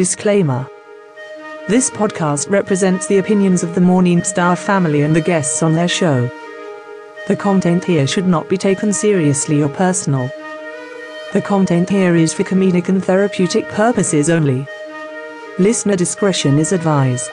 Disclaimer This podcast represents the opinions of the Morning Star family and the guests on their show. The content here should not be taken seriously or personal. The content here is for comedic and therapeutic purposes only. Listener discretion is advised.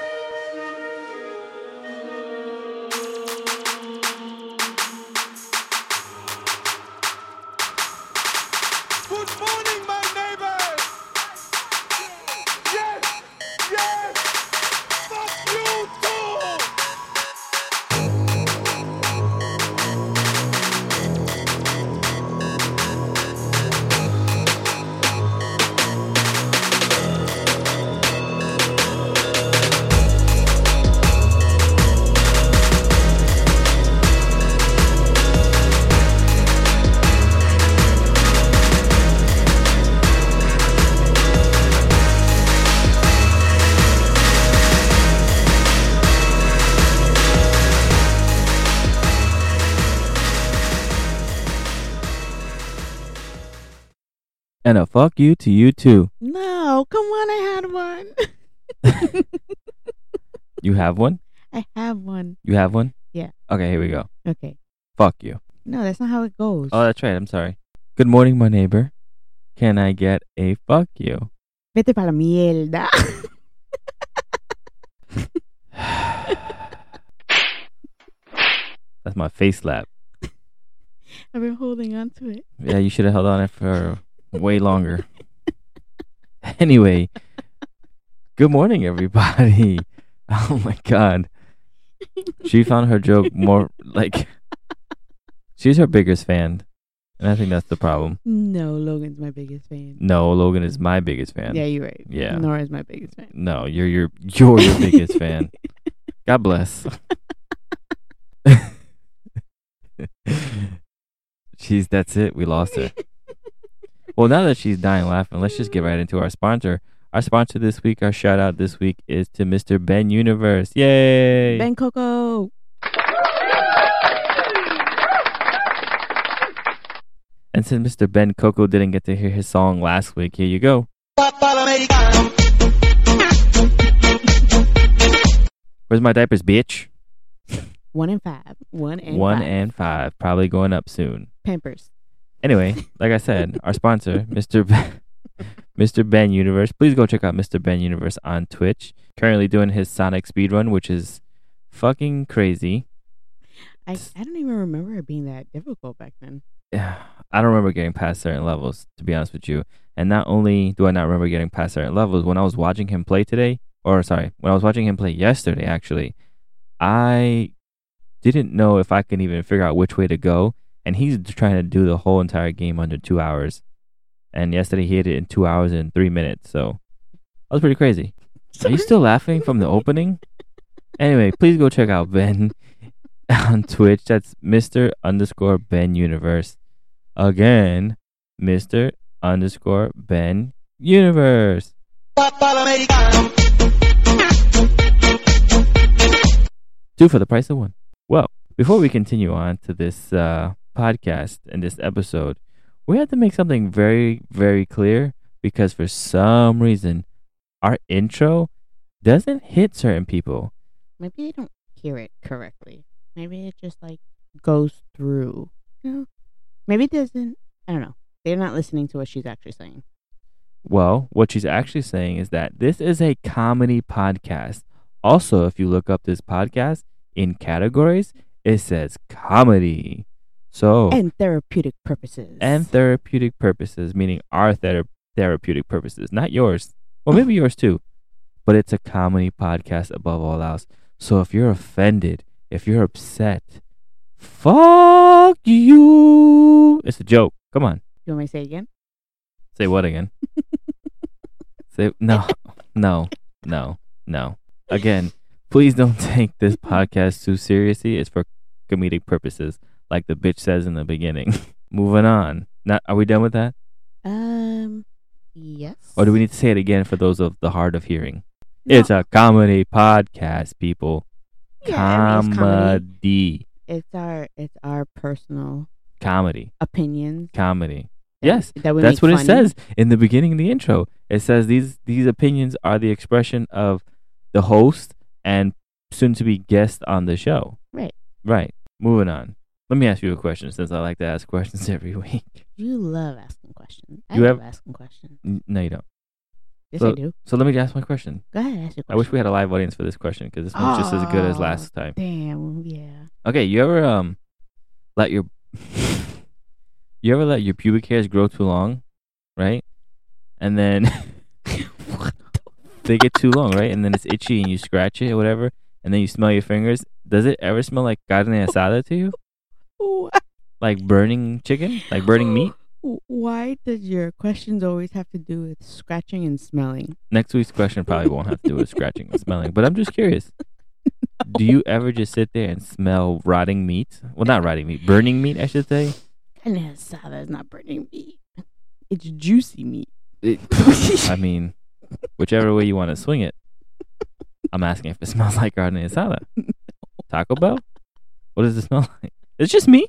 Fuck you to you too. No, come on, I had one. You have one? I have one. You have one? Yeah. Okay, here we go. Okay. Fuck you. No, that's not how it goes. Oh, that's right. I'm sorry. Good morning, my neighbor. Can I get a fuck you? Vete para la mierda. That's my face slap. I've been holding on to it. Yeah, you should have held on it for way longer. anyway, good morning, everybody. Oh my god. She found her joke more like she's her biggest fan. And I think that's the problem. No, Logan's my biggest fan. No, Logan is my biggest fan. Yeah, you're right. Yeah. Nora's my biggest fan. No, you're your you're your biggest fan. God bless. she's that's it. We lost her. Well, now that she's dying laughing, let's just get right into our sponsor. Our sponsor this week, our shout out this week is to Mr. Ben Universe. Yay! Ben Coco. And since Mr. Ben Coco didn't get to hear his song last week, here you go. Where's my diapers, bitch? One and five. One and One five. and five, probably going up soon. Pampers. Anyway, like I said, our sponsor, Mr. Ben, Mr. Ben Universe. Please go check out Mr. Ben Universe on Twitch. Currently doing his Sonic speedrun, which is fucking crazy. I, I don't even remember it being that difficult back then. Yeah, I don't remember getting past certain levels, to be honest with you. And not only do I not remember getting past certain levels, when I was watching him play today, or sorry, when I was watching him play yesterday, actually, I didn't know if I could even figure out which way to go. And he's trying to do the whole entire game under two hours. And yesterday he hit it in two hours and three minutes. So that was pretty crazy. Are you still laughing from the opening? Anyway, please go check out Ben on Twitch. That's Mr. underscore Ben Universe. Again, Mr. underscore Ben Universe. Two for the price of one. Well, before we continue on to this uh, podcast and this episode, we have to make something very, very clear because for some reason, our intro doesn't hit certain people. Maybe they don't hear it correctly. Maybe it just like goes through. You know? Maybe it doesn't. I don't know. They're not listening to what she's actually saying. Well, what she's actually saying is that this is a comedy podcast. Also, if you look up this podcast in categories, it says comedy. So, And therapeutic purposes. And therapeutic purposes, meaning our thera- therapeutic purposes, not yours. Well, maybe yours too, but it's a comedy podcast above all else. So if you're offended, if you're upset, fuck you. It's a joke. Come on. you want me to say it again? Say what again? Say no, no, no, no. Again, please don't take this podcast too seriously. It's for comedic purposes, like the bitch says in the beginning. Moving on. Not are we done with that? Um, yes. Or do we need to say it again for those of the hard of hearing? No. It's a comedy podcast, people. Yeah, comedy. comedy. It's our it's our personal Comedy. opinions. Comedy. Yes, that That's what it says in the beginning of the intro. It says these these opinions are the expression of the host and soon to be guest on the show. Right. Right. Moving on. Let me ask you a question since I like to ask questions every week. You love asking questions. I You love have- asking questions. No, you don't. Yes, So- I do. So let me ask my question. Go ahead, ask your question. I wish we had a live audience for this question because this one's just as good as Oh, last time. Damn, yeah. Okay, you ever um let your you ever let your pubic hairs grow too long, right? And then they get too long, right? And then it's itchy and you scratch it or whatever, and then you smell your fingers. Does it ever smell like carne asada to you? Like burning chicken? Like burning meat? Why does your questions always have to do with scratching and smelling? Next week's question probably won't have to do with scratching and smelling, but I'm just curious. Do you ever just sit there and smell rotting meat? Well, not rotting meat, burning meat, I should say. Carne asada is not burning meat. It's juicy meat. It, I mean, whichever way you want to swing it. I'm asking if it smells like carne asada. Taco Bell? What does it smell like? It's just me.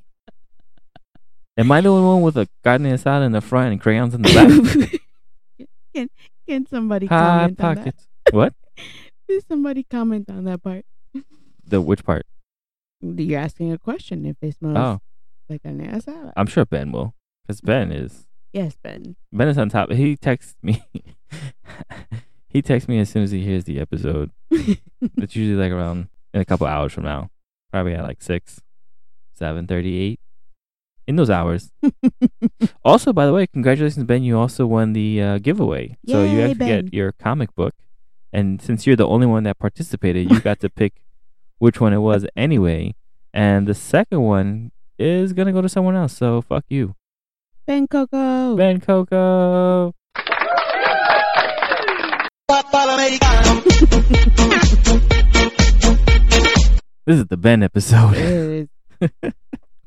Am I the only one with a carne asada in the front and crayons in the back? can can somebody Hot comment on pockets. What? that? Did somebody comment on that part? The which part? You're asking a question if it smells Oh, like carne asada. I'm sure Ben will, because Ben is yes, Ben. Ben is on top. He texts me. he texts me as soon as he hears the episode. It's usually like around in a couple hours from now. Probably at like six, seven thirty-eight. In those hours. also, by the way, congratulations, Ben. You also won the uh, giveaway. so you Yay, actually Ben. get your comic book. And since you're the only one that participated, you got to pick which one it was anyway. And the second one is gonna go to someone else. So fuck you, ben Coco. Ben Coco. This is the Ben episode. What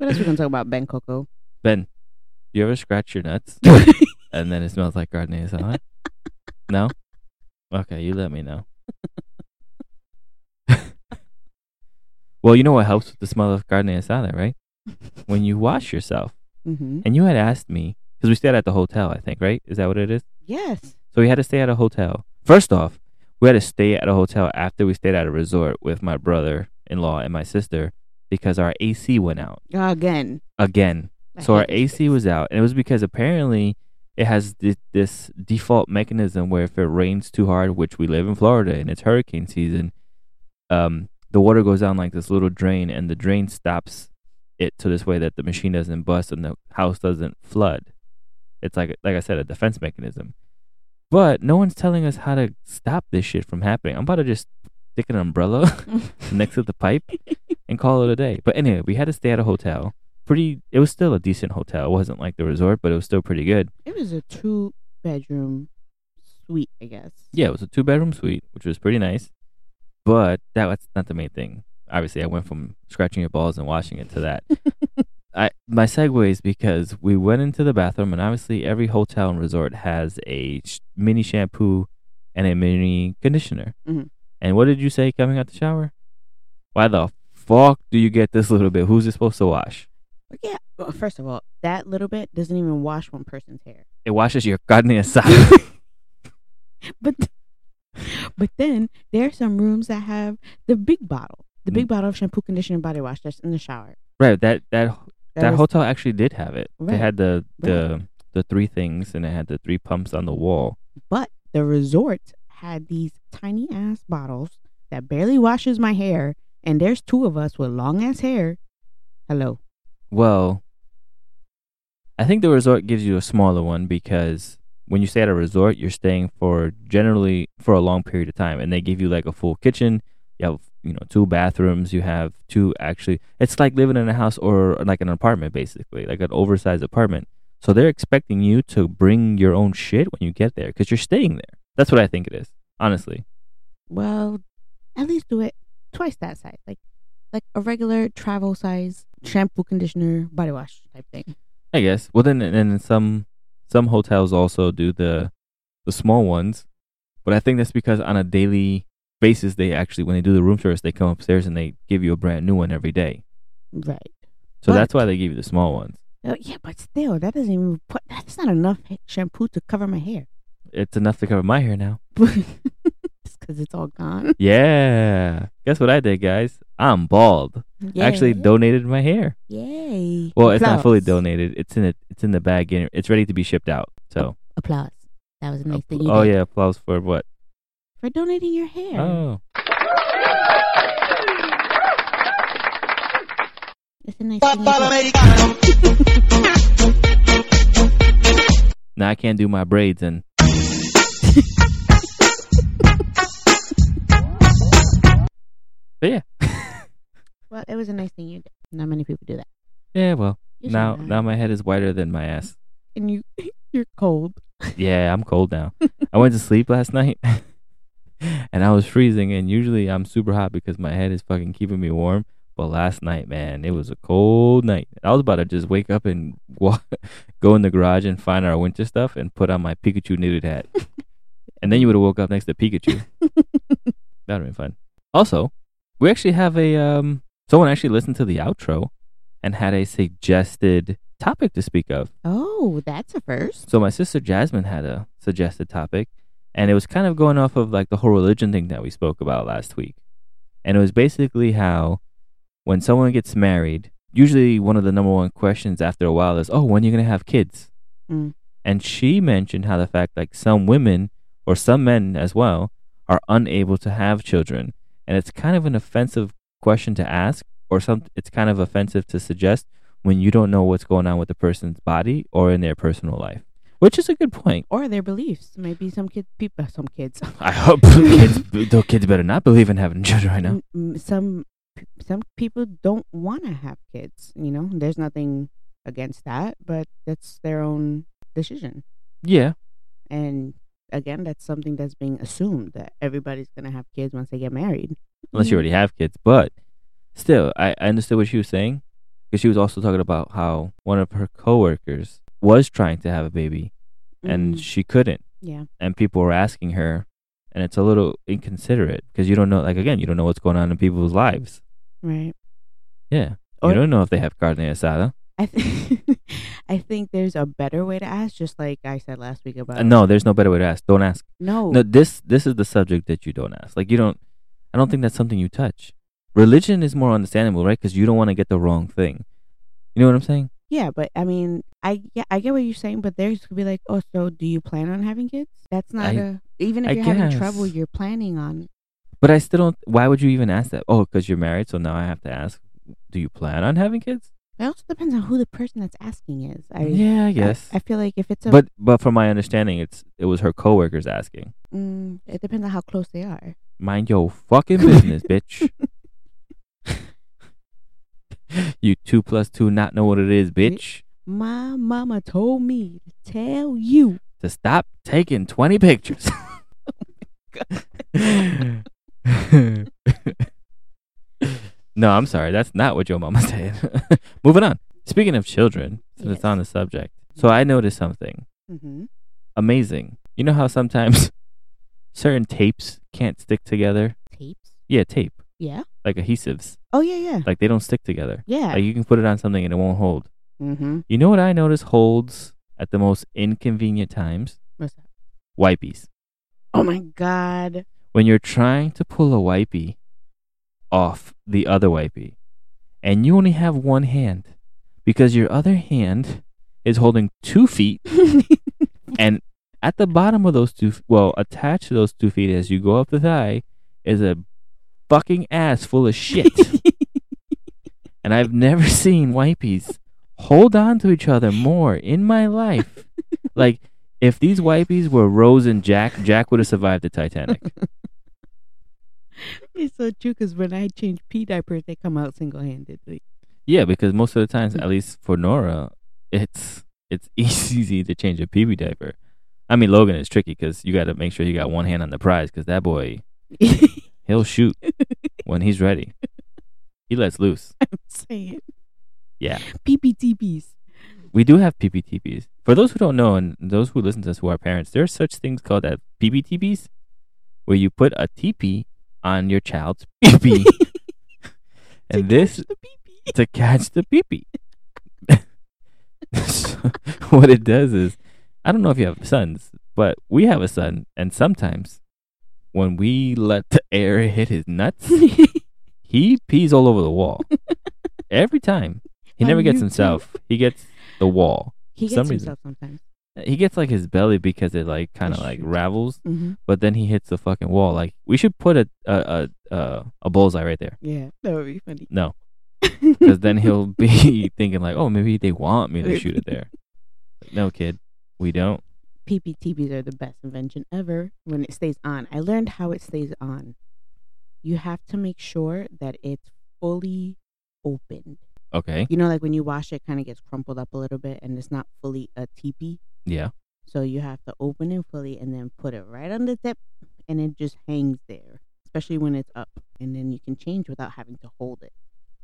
else we gonna talk about, Ben Coco? Ben, do you ever scratch your nuts and then it smells like carne asada? No? Okay, you let me know. well, you know what helps with the smell of carne asada, right? When you wash yourself. mm-hmm. And you had asked me, because we stayed at the hotel, I think, right? Is that what it is? Yes. So we had to stay at a hotel. First off, we had to stay at a hotel after we stayed at a resort with my brother in law and my sister because our AC went out Again. again. I So our AC was out, and it was because apparently it has this, this default mechanism where if it rains too hard, which we live in Florida and it's hurricane season, um, the water goes down like this little drain, and the drain stops it to this way that the machine doesn't bust and the house doesn't flood. It's like like I said, a defense mechanism. But no one's telling us how to stop this shit from happening. I'm about to just stick an umbrella next to the pipe and call it a day. But anyway, we had to stay at a hotel. Pretty, it was still a decent hotel. It wasn't like the resort, but it was still pretty good. It was a two bedroom suite, I guess. Yeah, it was a two bedroom suite, which was pretty nice. But that was not the main thing. Obviously, I went from scratching your balls and washing it to that. I my segue is because we went into the bathroom, and obviously every hotel and resort has a sh- mini shampoo and a mini conditioner. Mhm. And what did you say coming out the shower? Why the fuck do you get this little bit? Who's it supposed to wash? Yeah. Well, first of all, that little bit doesn't even wash one person's hair. It washes your carne asada. But but then there are some rooms that have the big bottle, the mm. big bottle of shampoo, conditioner, and body wash that's in the shower. right. That that that, was- hotel actually did have it. They had the the the three things, and it had the three pumps on the wall. But the resort had these tiny ass bottles that barely washes my hair, and there's two of us with long ass hair. Hello. Well, I think the resort gives you a smaller one because when you stay at a resort, you're staying for generally for a long period of time, and they give you like a full kitchen. You have you know two bathrooms. You have two actually. It's like living in a house or like an apartment, basically, like an oversized apartment. So they're expecting you to bring your own shit when you get there because you're staying there. That's what I think it is, honestly. Well, at least do it twice that size, like like a regular travel size shampoo, conditioner, body wash type thing. I guess. Well, then, and then some some hotels also do the the small ones, but I think that's because on a daily basis, they actually when they do the room service, they come upstairs and they give you a brand new one every day. Right. So But- that's why they give you the small ones. Oh, yeah, but still, that doesn't even put. That's not enough shampoo to cover my hair. It's enough to cover my hair now. Because it's all gone. Yeah. Guess what I did, guys? I'm bald. I Actually, donated my hair. Yay. Well, it's not fully donated. It's in it. It's in the bag. Getting, it's ready to be shipped out. So, Applause. That was a nice thing you oh did yeah, applause for what? for donating your hair. Oh, It's a nice thing now I can't do my braids and But yeah, Well, it was a nice thing you did. Not many people do that. yeah. Well, You should now now my head is whiter than my ass. And you, you're cold. Yeah, I'm cold now. I went to sleep last night and I was freezing. And usually I'm super hot because my head is fucking keeping me warm. But last night, man, it was a cold night. I was about to just wake up and walk, go in the garage and find our winter stuff and put on my Pikachu knitted hat. and then you would have woke up next to Pikachu. That would have been fun. Also, we actually have a um someone actually listened to the outro and had a suggested topic to speak of. Oh, that's a first. So my sister Jasmine had a suggested topic, and it was kind of going off of like the whole religion thing that we spoke about last week. And it was basically how when someone gets married, usually one of the number one questions after a while is, "Oh, when are you gonna have kids?" Mm. And she mentioned how the fact like some women or some men as well are unable to have children, and it's kind of an offensive question to ask, or some it's kind of offensive to suggest when you don't know what's going on with the person's body or in their personal life. Which is a good point. Or their beliefs. Maybe some kid, people, uh, some kids. I hope kids, those kids better not believe in having children right now. Some some people don't want to have kids. You know, there's nothing against that, but that's their own decision. Yeah, And again, that's something that's being assumed that everybody's gonna have kids once they get married. unless you already have kids. But still, I, I understood what she was saying because she was also talking about how one of her coworkers was trying to have a baby and Mm, she couldn't, yeah, and people were asking her, and it's a little inconsiderate because you don't know, like again, you don't know what's going on in people's lives. right. Yeah, Or- you don't know if they have carne asada. I think I think there's a better way to ask, just like I said last week about Uh, no, there's no better way to ask. Don't ask. no, No, this this is the subject that you don't ask. Like you don't. I don't think that's something you touch. Religion is more understandable, right? Because you don't want to get the wrong thing. You know what I'm saying? Yeah, but I mean, I yeah, I get what you're saying, but there's could be like, oh, so do you plan on having kids? That's not I- a even if I you're having trouble, you're planning on. But I still don't. Why would you even ask that? Oh, because you're married, so now I have to ask. Do you plan on having kids? It also depends on who the person that's asking is. I yeah, I I- guess. I, feel like if it's a, but but from my understanding, it's it was her coworkers asking. mm, it depends on how close they are. Mind your fucking business, bitch. you two plus two not know what it is, bitch. My mama told me to tell you. To stop taking twenty pictures. no, I'm sorry. That's not what your mama said. Moving on. Speaking of children, since it's on the subject, so I noticed something Mm-hmm. amazing. You know how sometimes certain tapes can't stick together? Tapes. Yeah, tape, Yeah. like adhesives, Oh yeah, yeah, like they don't stick together. yeah. Like you can put it on something and it won't hold. mm-hmm. You know what I notice holds at the most inconvenient times? What's that? Wipies. Oh my god. when you're trying to pull a wipey off the other wipey and you only have one hand because your other hand is holding two feet and at the bottom of those two well attached to those two feet as you go up the thigh is a fucking ass full of shit. And i've never seen wipies hold on to each other more in my life. Like if these wipies were rose and jack jack would have survived the titanic it's so true because when I change pee diapers, they come out single handedly. Yeah, because most of the times, mm. at least for Nora, it's it's easy to change a PB diaper. I mean, Logan is tricky because you got to make sure you got one hand on the prize because that boy he'll shoot when he's ready. He lets loose. I'm saying Yeah, PPTPs. we do have PPTPs. For those who don't know and those who listen to us who are parents, there are such things called that PPTPs, where you put a TP on your child's PP, and this the pee to catch the pee-pee. what it does is, I don't know if you have sons, but we have a son, and sometimes when we let the air hit his nuts, he pees all over the wall. Every time. He never gets himself. He gets the wall. he some gets reason. himself sometimes. He gets like his belly because it like kind of like ravels, Mm-hmm. but then he hits the fucking wall. Like we should put a a a, a, a bullseye right there. Yeah, that would be funny. No, because then he'll be thinking like, oh, maybe they want me to shoot it there. No, kid, we don't. PPTBs are the best invention ever when it stays on. I learned how it stays on. You have to make sure that it's fully opened. Okay, You know, like when you wash it, kind of gets crumpled up a little bit and it's not fully a teepee. Yeah, So you have to open it fully and then put it right on the tip and it just hangs there, especially when it's up. And then you can change without having to hold it.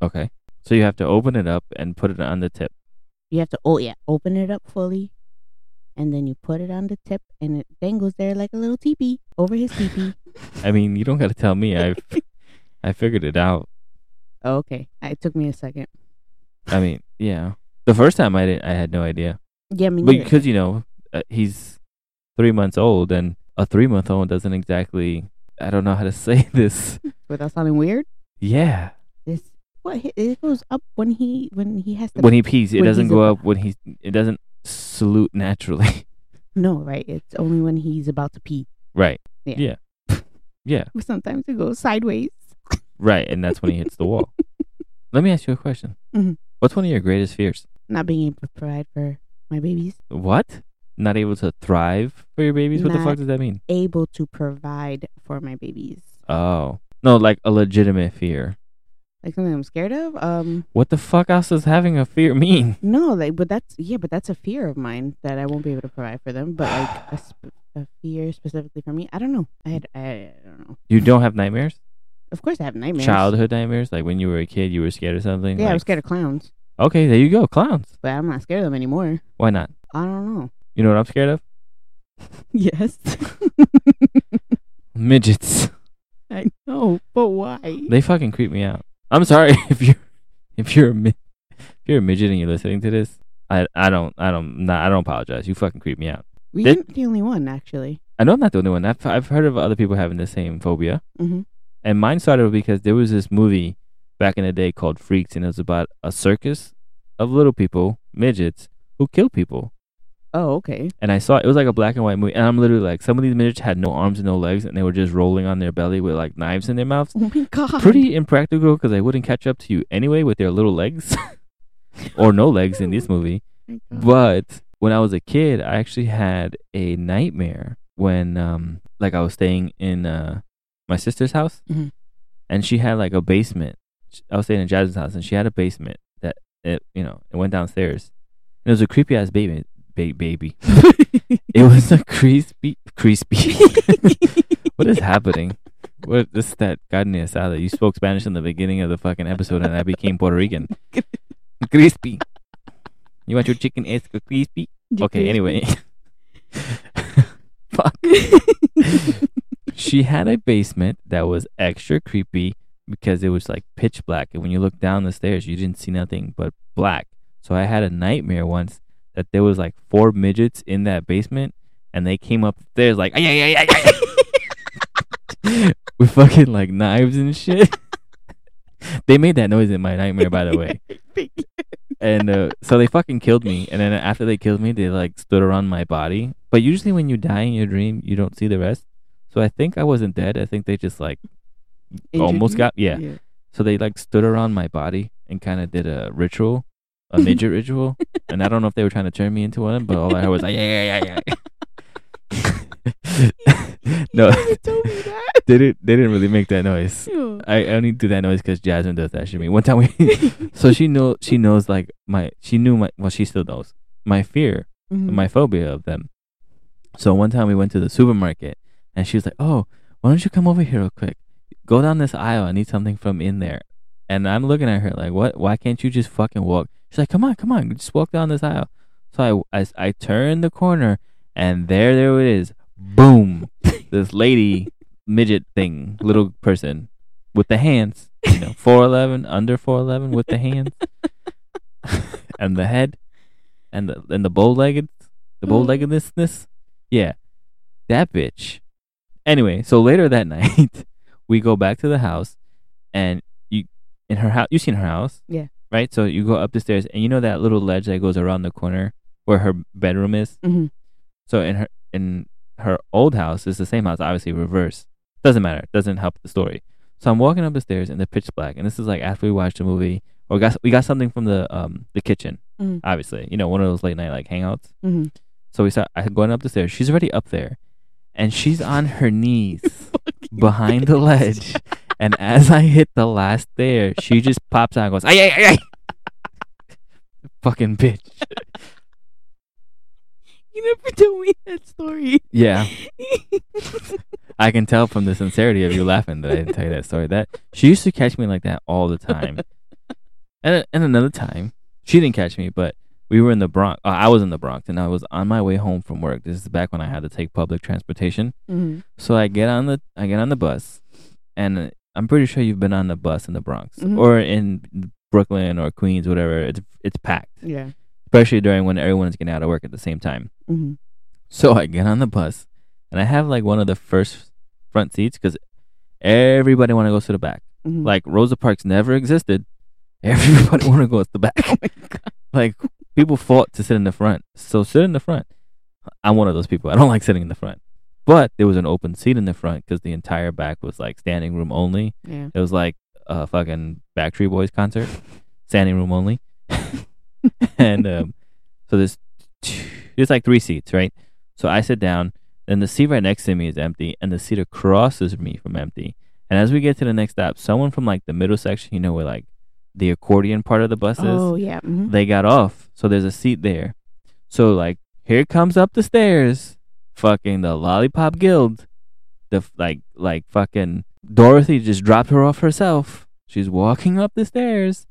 okay. So you have to open it up and put it on the tip. You have to, oh yeah, open it up fully and then you put it on the tip and it dangles there like a little teepee over his teepee. I mean, you don't got to tell me. I've I figured it out. Oh, okay. It took me a second. I mean, yeah. The first time I didn't, I had no idea. Yeah, me neither. because you know uh, he's three months old, and a three month old doesn't exactly. I don't know how to say this. Without sounding weird, Yeah, this what it goes up when he when he has to. when he pees, it doesn't go up when he. It doesn't salute naturally. no, right? It's only when he's about to pee. right. Yeah. Yeah. Yeah. Sometimes it goes sideways. Right, and that's when he hits the wall. Let me ask you a question. Mhm. What's one of your greatest fears? Not being able to provide for my babies. What? Not able to thrive for your babies? What the Not- fuck does that mean? Able to provide for my babies. Oh. No, like a legitimate fear. Like something I'm scared of. Um, What the fuck else does having a fear mean? no, like, but that's yeah, but that's a fear of mine that I won't be able to provide for them. But like a, sp- a fear specifically for me, I don't know. I had, I, I don't know. You don't have nightmares? Of course, I have nightmares. Childhood nightmares? Like when you were a kid, you were scared of something? Yeah, I Like- was scared of clowns, Okay, there you go. Clowns. but I'm not scared of them anymore. Why not? I don't know. You know what I'm scared of? Yes. Midgets. I know, but why? They fucking creep me out. I'm sorry if you're if you're a mid, if you're a midget and you're listening to this. I I don't I don't not I don't apologize. You fucking creep me out. We Did- ain't the only one, actually. I know I'm not the only one. I've I've heard of other people having the same phobia, Mm-hmm. and mine started because there was this movie back in the day called Freaks, and it was about a circus of little people, midgets, who kill people. Oh, okay. And I saw it was like a black and white movie, and I'm literally like, some of these midgets had no arms and no legs, and they were just rolling on their belly with like knives in their mouths. Oh my god. Pretty impractical because they wouldn't catch up to you anyway with their little legs, or no legs in this movie. My But when I was a kid, I actually had a nightmare when, um, like I was staying in uh my sister's house, Mhm. and she had like a basement. I was staying in Jasmine's house, and she had a basement that it, you know, it went downstairs. And it was a creepy ass baby, ba- baby. it was a crispy, crispy. what is happening? What this is that carne asada? You spoke Spanish in the beginning of the fucking episode, and I became Puerto Rican. crispy. You want your chicken extra crispy? Okay. Anyway. Fuck. she had a basement that was extra creepy because it was like pitch black, and when you look down the stairs, you didn't see nothing but black. So I had a nightmare once that there was like four midgets in that basement, and they came up the stairs like "Ay, ay, ay, ay, ay," with fucking like knives and shit. they made that noise in my nightmare, by the way. And uh, so they fucking killed me. And then after they killed me, they like stood around my body. But usually when you die in your dream, you don't see the rest. So I think I wasn't dead. I think they just like Injured almost you? got yeah. So they like stood around my body and kind of did a ritual, a midget ritual. And I don't know if they were trying to turn me into one, but all I heard was like yeah yeah yeah yeah. no, You told me that. they didn't. They didn't really make that noise. Ew. I only do that noise because Jasmine does that to me. One time we, so she know she knows like my she knew my well she still knows my fear Mhm. my phobia of them. So one time we went to the supermarket and she was like, "Oh, why don't you come over here real quick? Go down this aisle. I need something from in there." And I'm looking at her like, "What? Why can't you just fucking walk?" She's like, "Come on, come on, just walk down this aisle." So I I, I turned the corner and there there it is. Boom. this lady midget thing, little person with the hands, you know, 4'11, under 4'11 with the hands and the head. and the and the bow legged, the bow leggedness. Yeah, that bitch. Anyway, so later that night, we go back to the house, and you in her house. You seen her house? Yeah. Right. So you go up the stairs, and you know that little ledge that goes around the corner where her bedroom is. hmm So in her in her old house is the same house, obviously reverse. Doesn't matter. Doesn't help the story. So I'm walking up the stairs in the pitch black, and this is like after we watched a movie or got we got something from the um the kitchen. Mhm. Obviously, you know one of those late night like hangouts. hmm So we start I going up the stairs. She's already up there, and she's on her knees behind the ledge. And as I hit the last stair, she just pops out and goes, "Ay ay ay!" ay." Fucking bitch. You never told me that story. Yeah. I can tell from the sincerity of you laughing that I didn't tell you that story. That she used to catch me like that all the time. And and another time, she didn't catch me, but we were in the Bronx. Uh, I was in the Bronx, and I was on my way home from work. This is back when I had to take public transportation. hmm So I get on the I get on the bus, and I'm pretty sure you've been on the bus in the Bronx Mhm. or in Brooklyn or Queens, whatever. It's it's packed, Yeah. especially during when everyone's getting out of work at the same time. hmm So I get on the bus, and I have like one of the first front seats because everybody want to go to the back. hmm Like Rosa Parks never existed. Everybody want to go to the back. oh like people fought to sit in the front. So sit in the front. I'm one of those people. I don't like sitting in the front. But there was an open seat in the front because the entire back was like standing room only. Yeah. It was like a fucking Backstreet Boys concert, standing room only. and um, so there's two, there's like three seats, right? So I sit down, and the seat right next to me is empty, and the seat across is me from empty. And as we get to the next stop, someone from like the middle section, you know, where like the accordion part of the buses. Oh yeah. hmm they got off. So there's a seat there. So like here comes up the stairs, fucking the Lollipop Guild, the like like fucking Dorothy just dropped her off herself. She's walking up the stairs,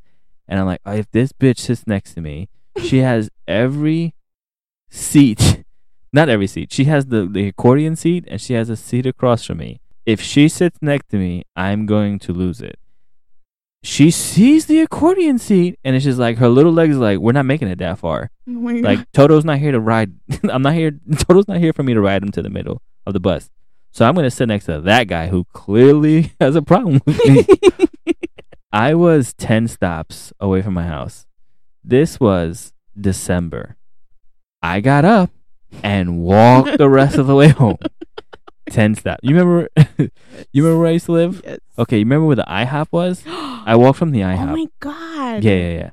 and I'm like, oh, if this bitch sits next to me, she has every seat, not every seat. She has the the accordion seat, and she has a seat across from me. If she sits next to me, I'm going to lose it she sees the accordion seat and it's just like her little legs like we're not making it that far. Oh like toto's not here to ride i'm not here toto's not here for me to ride him to the middle of the bus. So i'm gonna sit next to that guy who clearly has a problem with me. I was 10 stops away from my house. This was december. I got up and walked the rest of the way home 10 stops you remember you remember where i used to live yes. okay you remember where the ihop was I walked from the IHOP. Oh my god. yeah, yeah, yeah.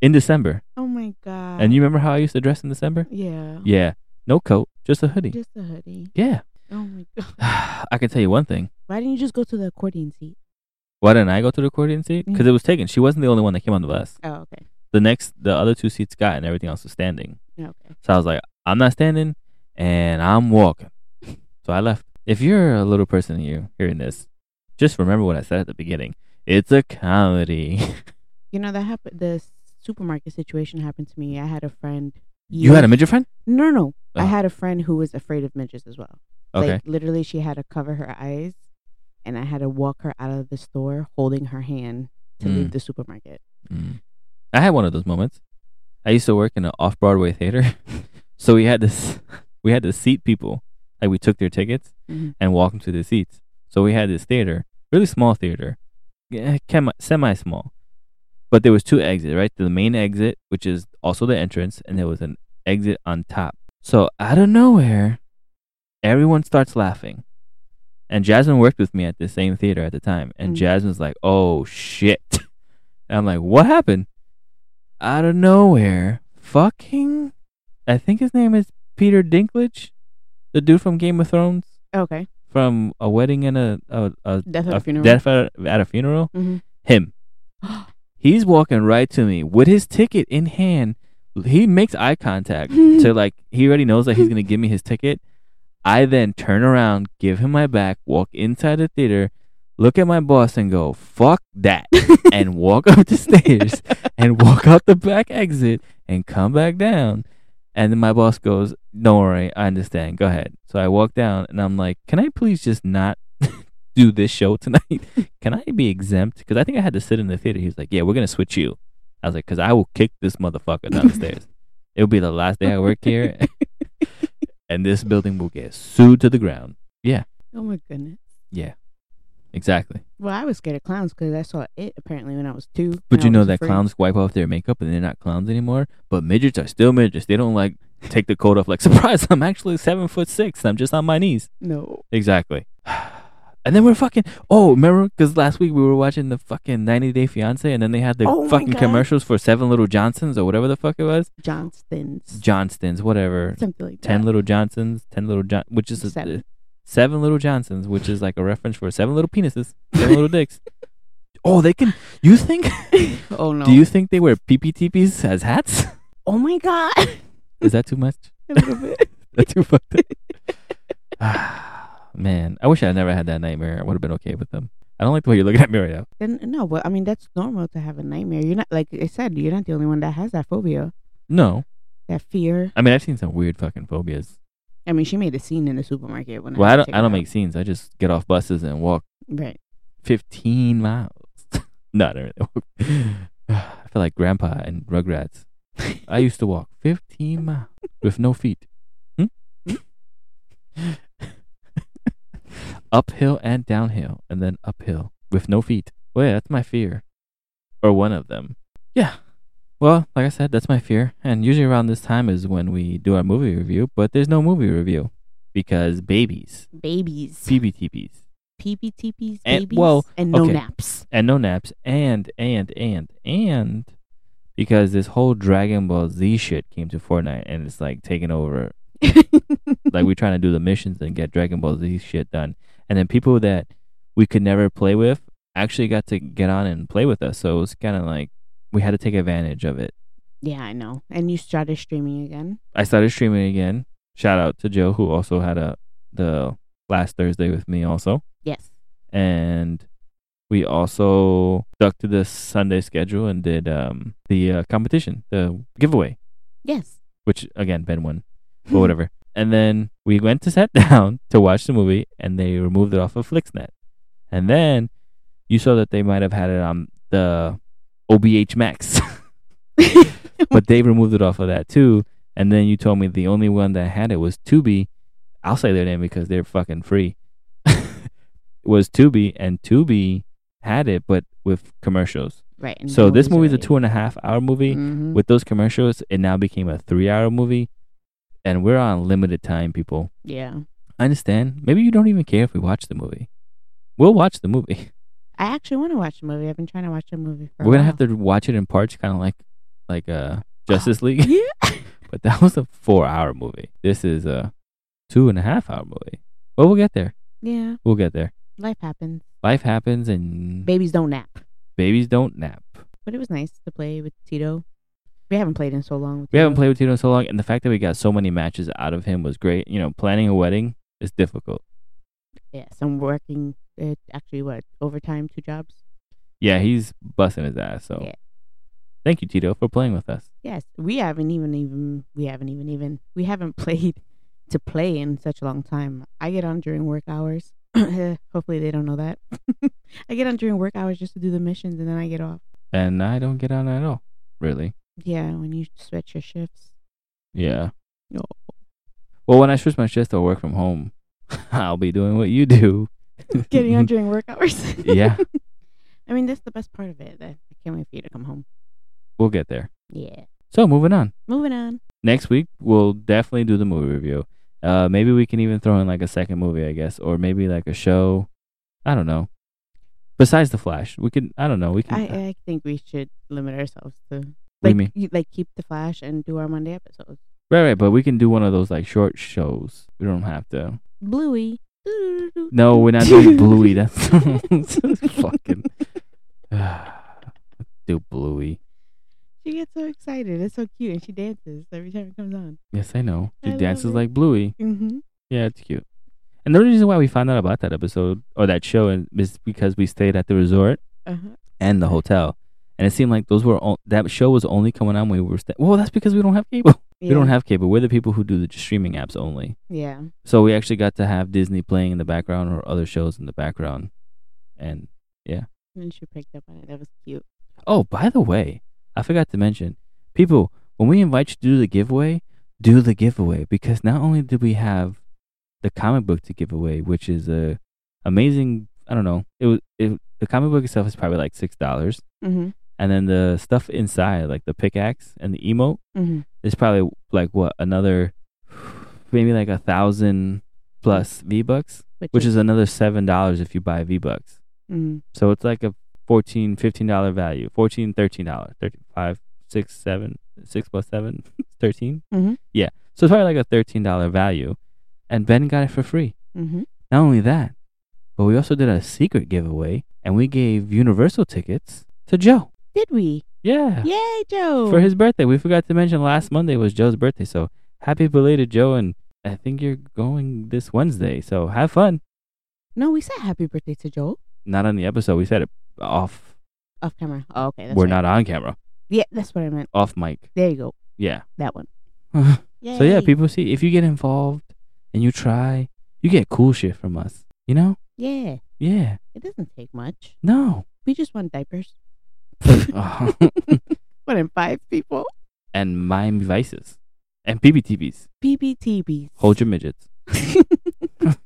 In December. Oh my god. And you remember how I used to dress in December? Yeah. Yeah. No coat, just a hoodie. Just a hoodie. Yeah. Oh my god. I can tell you one thing. Why didn't you just go to the accordion seat? Why didn't I go to the accordion seat? Mm. Because it was taken. She wasn't the only one that came on the bus. Oh, okay. The next, the other two seats got, and everything else was standing. Okay. So I was like, I'm not standing, and I'm walking. So I left. If you're a little person and you're hearing this, just remember what I said at the beginning. It's a comedy. You know that happened. The supermarket situation happened to me. I had a friend. you had a midget friend? No, no, no. I Oh. had a friend who was afraid of midgets as well. Okay. Like literally, she had to cover her eyes, and I had to walk her out of the store holding her hand to Mm. leave the supermarket. Mm. I had one of those moments. I used to work in an off Broadway theater, so we had this we had to seat people. Like we took their tickets Mhm. and walked them to the seats. So we had this theater, really small theater, semi small, but there was two exits. Right, the main exit, which is also the entrance, and there was an exit on top. So out of nowhere, everyone starts laughing. And Jasmine worked with me at the same theater at the time. And Mm. Jasmine's like, oh shit. And I'm like, what happened? Out of nowhere, fucking, I think his name is Peter Dinklage, the dude from Game of Thrones, Okay. from a wedding and a, a, a, Death at a a funeral. death at, at a funeral. Mhm. Him. He's walking right to me with his ticket in hand. He makes eye contact to like he already knows that he's gonna give me his ticket. I then turn around, give him my back, walk inside the theater, look at my boss and go, fuck that. and walk up the stairs and walk out the back exit and come back down. And then my boss goes, Don't worry, I understand. Go ahead. So I walk down and I'm like, Can I please just not do this show tonight? Can I be exempt? Because I think I had to sit in the theater. He was like, Yeah, we're going to switch you. I was like, Because I will kick this motherfucker down the stairs. It'll be the last day I work here, and this building will get sued to the ground. Yeah, Oh my goodness. yeah, exactly. Well, I was scared of clowns because I saw it apparently when I was two. But you know that afraid. clowns wipe off their makeup and they're not clowns anymore. But midgets are still midgets. They don't like take the coat off. Like surprise, I'm actually seven foot six. I'm just on my knees. No. Exactly. And then we're fucking. Oh, remember? Because last week we were watching the fucking 90 Day Fiance, and then they had the Oh fucking commercials for Seven Little Johnsons or whatever the fuck it was. Johnston's. Johnstons, whatever. Something like that. Ten Little Johnsons, Ten Little John, which is a, Seven. Little Johnsons, which is like a reference for seven little penises, seven little dicks. Oh, they can. You think? oh no. Do you think they wear PPTPs as hats? Oh my god. Is that too much? A little bit. That's too fucked up. Man, I wish I never had that nightmare. I would have been okay with them. I don't like the way you're looking at me right now. Then no, but I mean that's normal to have a nightmare. You're not like I said. You're not the only one that has that phobia, No, that fear. I mean I've seen some weird fucking phobias. I mean, she made a scene in the supermarket when. Well, I, I don't. I don't make scenes. I just get off buses and walk Right. 15 miles. no, I don't really. I feel like Grandpa and Rugrats. I used to walk 15 miles with no feet. Hmm? Uphill and downhill, and then uphill with no feet. Well, yeah, that's my fear. Or one of them. Yeah. Well, like I said, that's my fear. And usually around this time is when we do our movie review, but there's no movie review because babies, Babies. PBTPs, PPTPs. And- Babies. well, and no okay. naps. and no naps, and and and and because this whole Dragon Ball Z shit came to Fortnite and it's like taking over. Like we're trying to do the missions and get Dragon Ball Z shit done, and then people that we could never play with actually got to get on and play with us. So it was kind of like we had to take advantage of it. yeah, I know. And you started streaming again. I started streaming again. Shout out to Joe who also had a the last Thursday with me also. Yes. and we also stuck to the Sunday schedule and did um the uh, competition, the giveaway, Yes. which again Ben won, but whatever. And then we went to sit down to watch the movie, and they removed it off of Flixnet. And then you saw that they might have had it on the OBH Max, but they removed it off of that too. And then you told me the only one that had it was Tubi. I'll say their name because they're fucking free. was Tubi, and Tubi had it, but with commercials. right. So this nobody's movie's a two and a half hour movie. Mhm. With those commercials, it now became a three hour movie, and we're on limited time, people. Yeah. I understand. Maybe you don't even care if we watch the movie. We'll watch the movie. I actually want to watch the movie. I've been trying to watch the movie for. We're gonna have to watch it in parts, kind of like like uh Justice League. Yeah. but that was a four hour movie. This is a two and a half hour movie. But we'll get there. yeah. We'll get there. Life happens. Life happens, and Babies don't nap. babies don't nap. But it was nice to play with Tito. We haven't played in so long. With We haven't played with Tito in so long, and the fact that we got so many matches out of him was great. You know, planning a wedding is difficult. Yes, I'm working. Uh, actually, what overtime? Two jobs. Yeah, he's busting his ass. So, Yeah. thank you, Tito, for playing with us. Yes, we haven't even even we haven't even even we haven't played to play in such a long time. I get on during work hours. Hopefully they don't know that. I get on during work hours just to do the missions and then I get off. And I don't get on at all, really. Yeah, when you switch your shifts. Yeah. No. Well, when I switch my shift to work from home, I'll be doing what you do. Getting on during work hours. Yeah. I mean that's the best part of it. I I can't wait for you to come home. we'll get there. Yeah. So, moving on. Moving on. next week we'll definitely do the movie review. Uh, maybe we can even throw in like a second movie, I guess, or maybe like a show. I don't know. Besides the Flash, we could. I don't know. We can. I I think we should limit ourselves to like you- like keep the flash and do our Monday episodes. right, right. But we can do one of those like short shows. We don't have to. Bluey. No, we're not doing Bluey. That's fucking. do Bluey. She gets so excited. It's so cute, and she dances every time it comes on. Yes, I know. She I dances like Bluey. Mm-hmm. Yeah, it's cute. And the reason why we found out about that episode or that show is because we stayed at the resort Uh-huh. and the hotel. And it seemed like those were all, that show was only coming on when we were staying. Well, that's because we don't have cable. We don't have cable. We're the people who do the streaming apps only. Yeah. So we actually got to have Disney playing in the background or other shows in the background. And yeah. And she picked up on it. That was cute. oh, by the way, I forgot to mention, people, when we invite you to do the giveaway, do the giveaway because not only do we have the comic book to give away, which is a amazing. I don't know. It was it, the comic book itself is probably like six dollars, Mm-hmm. and then the stuff inside, like the pickaxe and the emote, Mm-hmm. Is probably like what another maybe like a thousand plus V bucks, which is another seven dollars if you buy V bucks. Mm-hmm. So it's like a 14 15 dollar value 14 13 dollars 35 6 7 6 plus 7 13 Mm-hmm. so it's probably like a 13 dollar value and ben got it for free Mm-hmm. not only that but we also did a secret giveaway and we gave universal tickets to joe Did we? Yeah Yay, Joe! for his birthday we forgot to mention last monday was joe's birthday so happy belated joe and i think you're going this wednesday so have fun No, we said happy birthday to Joe not on the episode we said it off off camera. Oh, okay. That's we're right. not on camera Yeah, that's what I meant. off mic There you go. yeah That one. So yeah, people see if you get involved and you try, you get cool shit from us. You know? Yeah. Yeah. It doesn't take much. No. We just want diapers. What in five people? and Miami Vices. And PBTVs. PBTBs. Hold your midgets.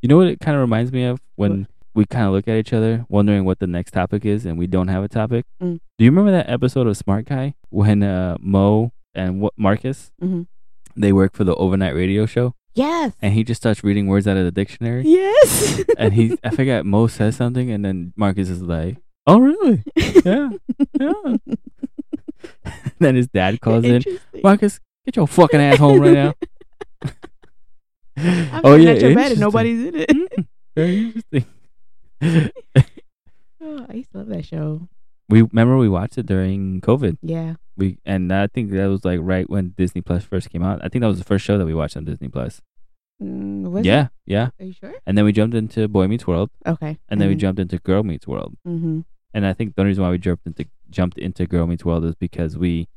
You know what it kind of reminds me of when we kind of look at each other, wondering what the next topic is, and we don't have a topic. Mm. Do you remember that episode of Smart Guy when uh, Mo and what Marcus hmm they work for the overnight radio show, Yes. and he just starts reading words out of the dictionary? Yes. and he I forget, Mo says something and then Marcus is like, Oh really? Yeah. Yeah. then his dad calls in. Marcus, get your fucking ass home right now. I'm oh yeah. at your bed and nobody's in it. Very interesting. oh, I used to love that show. We remember we watched it during COVID. Yeah. We and I think that was like right when Disney Plus first came out. I think that was the first show that we watched on Disney Plus. Mm, yeah, it? yeah. Are you sure? And then we jumped into Boy Meets World, Okay. and then we jumped into Girl Meets World. Mm-hmm. And I think the only reason why we jumped into jumped into Girl Meets World is because we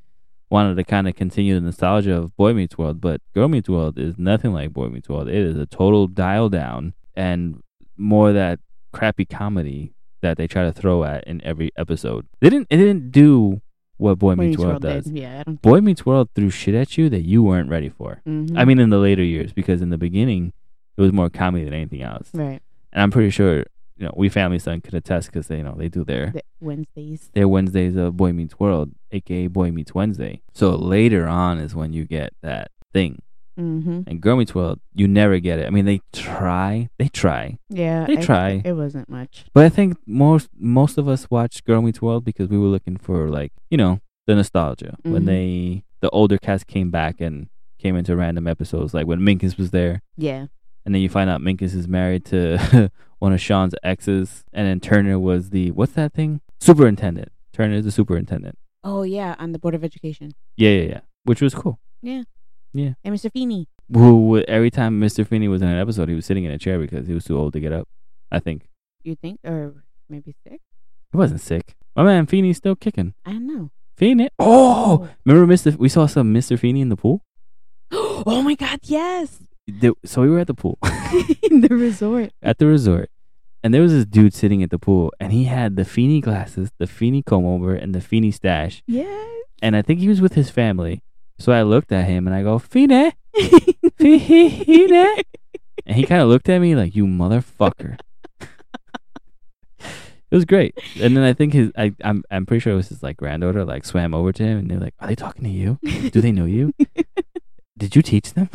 wanted to kind of continue the nostalgia of Boy Meets World, but Girl Meets World is nothing like Boy Meets World. It is a total dial down and more that crappy comedy that they try to throw at in every episode. They didn't it didn't do what Boy Meets World, does. Yeah. Boy Meets World threw shit at you that you weren't ready for. Mhm. I mean in the later years because in the beginning it was more comedy than anything else. right. And I'm pretty sure you know, we family son could attest because they you know they do their The Wednesdays. their Wednesdays of Boy Meets World, aka Boy Meets Wednesday. So later on is when you get that thing. Mm-hmm. And Girl Meets World, you never get it. I mean, they try, they try, Yeah. They I- try. It wasn't much. but I think most most of us watched Girl Meets World because we were looking for like you know the nostalgia when Mhm. they the older cast came back and came into random episodes, like when Minkus was there, Yeah. and then you find out Minkus is married to one of Shawn's exes, and then Turner was the what's that thing? Superintendent. Turner is the superintendent. Oh yeah, on the board of education. Yeah, yeah, yeah. Which was cool. Yeah. Yeah. And Mr. Feeney. Who every time Mr. Feeney was in an episode, he was sitting in a chair because he was too old to get up. I think You think, or maybe sick? he wasn't sick. My man Feeney's still kicking. I know. Feeney. Oh, remember Mr. We saw some Mr. Feeney in the pool. oh my God! Yes. The- So we were at the pool in the resort. at the resort, and there was this dude sitting at the pool, and he had the Feeney glasses, the Feeney comb over, and the Feeney stash, Yeah. and I think he was with his family. So I looked at him and I go, Feeney, Feeney, and he kind of looked at me like, "You motherfucker." It was great, and then I think his I I'm I'm pretty sure it was his like granddaughter like swam over to him and they're like, "Are they talking to you? Do they know you? Did you teach them?"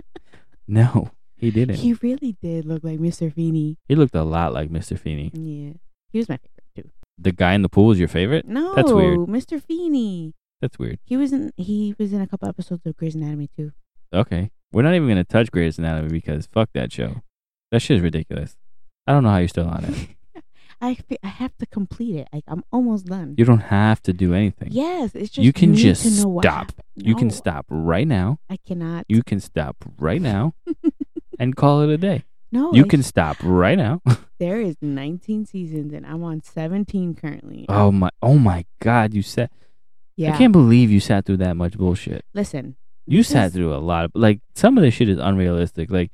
no, he didn't. he really did look like Mr. Feeney. He looked a lot like Mr. Feeney. Yeah. He was my favorite too. The guy in the pool is your favorite? No, That's weird. Mr. Feeney. That's weird. He was in. He was in a couple episodes of Grey's Anatomy too. Okay, we're not even gonna touch Grey's Anatomy because fuck that show. That shit is ridiculous. I don't know how you're still on it. I I have to complete it. Like I'm almost done. You don't have to do anything. yes, it's just You can just stop. happened. You can stop right now. I cannot. You can stop right now and call it a day. no, You can stop right now. There is 19 seasons, and I'm on 17 currently. oh my oh my god, you sat yeah. I can't believe you sat through that much bullshit. Listen. You this sat through a lot of like some of this shit is unrealistic. Like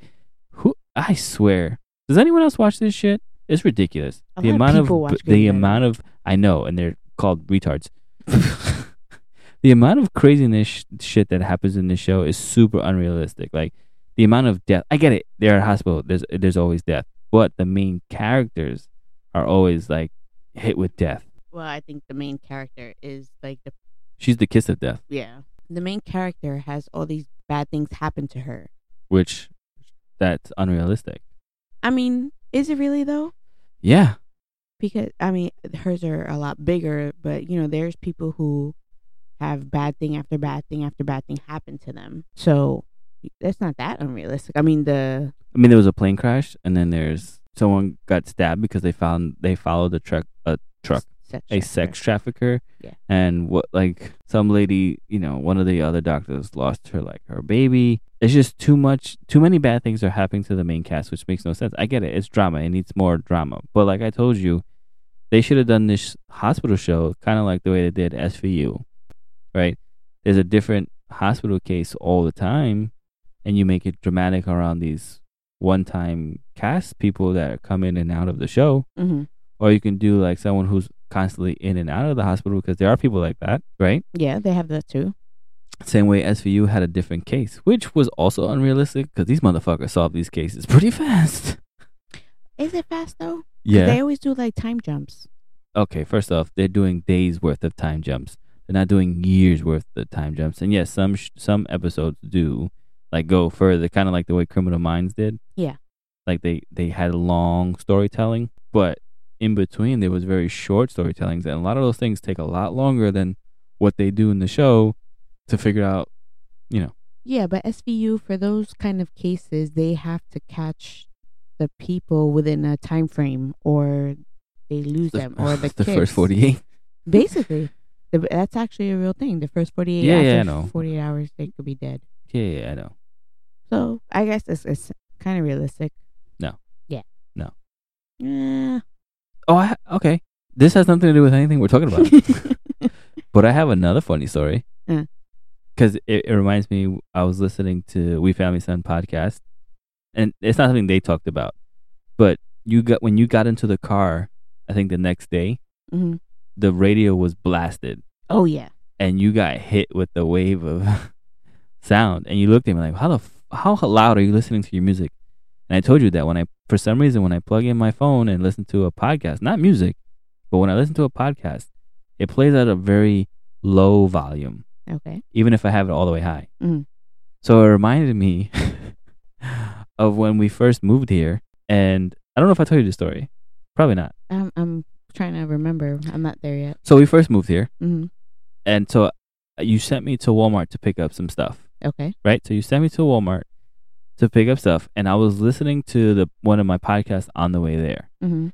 who I swear. Does anyone else watch this shit? It's ridiculous. A the of amount of, watch the amount of I know and they're called retards. the amount of craziness sh- shit that happens in this show is super unrealistic. Like the amount of death. I get it. They're at a hospital. There's there's always death, but the main characters are always like hit with death. Well, I think the main character is like the She's the kiss of death, yeah. The main character has all these bad things happen to her. which that's unrealistic. I mean, is it really though? Yeah, Because I mean, hers are a lot bigger, but you know, there's people who have bad thing after bad thing after bad thing happen to them. So that's not that unrealistic. I mean, the I mean there was a plane crash, and then there's someone got stabbed because they found they followed a truck a truck sex a sex trafficker. Yeah. And what like some lady, you know, one of the other doctors lost her like her baby. It's just too much too many bad things are happening to the main cast, which makes no sense. I get it. It's drama. It needs more drama. But like I told you, they should have done this hospital show kind of like the way they did SVU. Right? There's a different hospital case all the time and you make it dramatic around these one-time cast people that come in and out of the show hmm or you can do like someone who's constantly in and out of the hospital because there are people like that, right? Yeah, they have that too. Same way SVU had a different case, which was also unrealistic because these motherfuckers solve these cases pretty fast. Is it fast though? Yeah. They always do like time jumps. okay, first off, they're doing days worth of time jumps. They're not doing years worth of time jumps. And yes, some sh- some episodes do like go further, kind of like the way Criminal Minds did. Yeah. Like they they had long storytelling, but in between there was very short storytellings, and a lot of those things take a lot longer than what they do in the show to figure out. You know, Yeah, but SVU for those kind of cases, they have to catch the people within a time frame, or they lose them, or the, the first forty eight. Basically, the, that's actually a real thing. The first forty-eight, Yeah, after yeah, I know. forty-eight hours, they could be dead. Yeah, yeah, I know. So I guess it's, it's kind of realistic. No. Yeah. No. Yeah. Oh, I, okay. This has nothing to do with anything we're talking about. But I have another funny story. Because it, it reminds me, I was listening to We Family Son podcast, and it's not something they talked about, but you got when you got into the car, I think the next day, hmm the radio was blasted, Oh yeah. and you got hit with the wave of sound, and you looked at me like, how the f- how loud are you listening to your music? And I told you that when I, for some reason, when I plug in my phone and listen to a podcast, not music, but when I listen to a podcast, it plays at a very low volume, Okay. even if I have it all the way high. Mhm. So it reminded me of when we first moved here, and I don't know if I told you the story. Probably not. I'm I'm trying to remember. I'm not there yet. So we first moved here, hmm and so uh, you sent me to Walmart to pick up some stuff. Okay. right? So you sent me to Walmart to pick up stuff, and I was listening to the one of my podcasts on the way there. hmm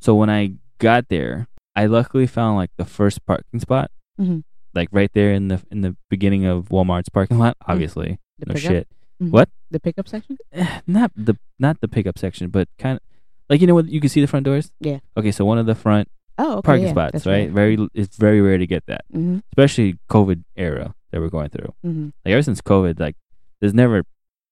So when I got there, I luckily found like the first parking spot, Mhm. like right there in the in the beginning of Walmart's parking lot. Obviously, The no pickup? shit. Mhm. What? The pickup section? Not the not the pickup section, but kind of like you know what you can see the front doors. Yeah. Okay, so one of the front Oh, okay. parking yeah, spots, that's right? Very, it's very rare to get that, Mm-hmm. especially COVID era that we're going through. Mm-hmm. Like ever since COVID, like there's never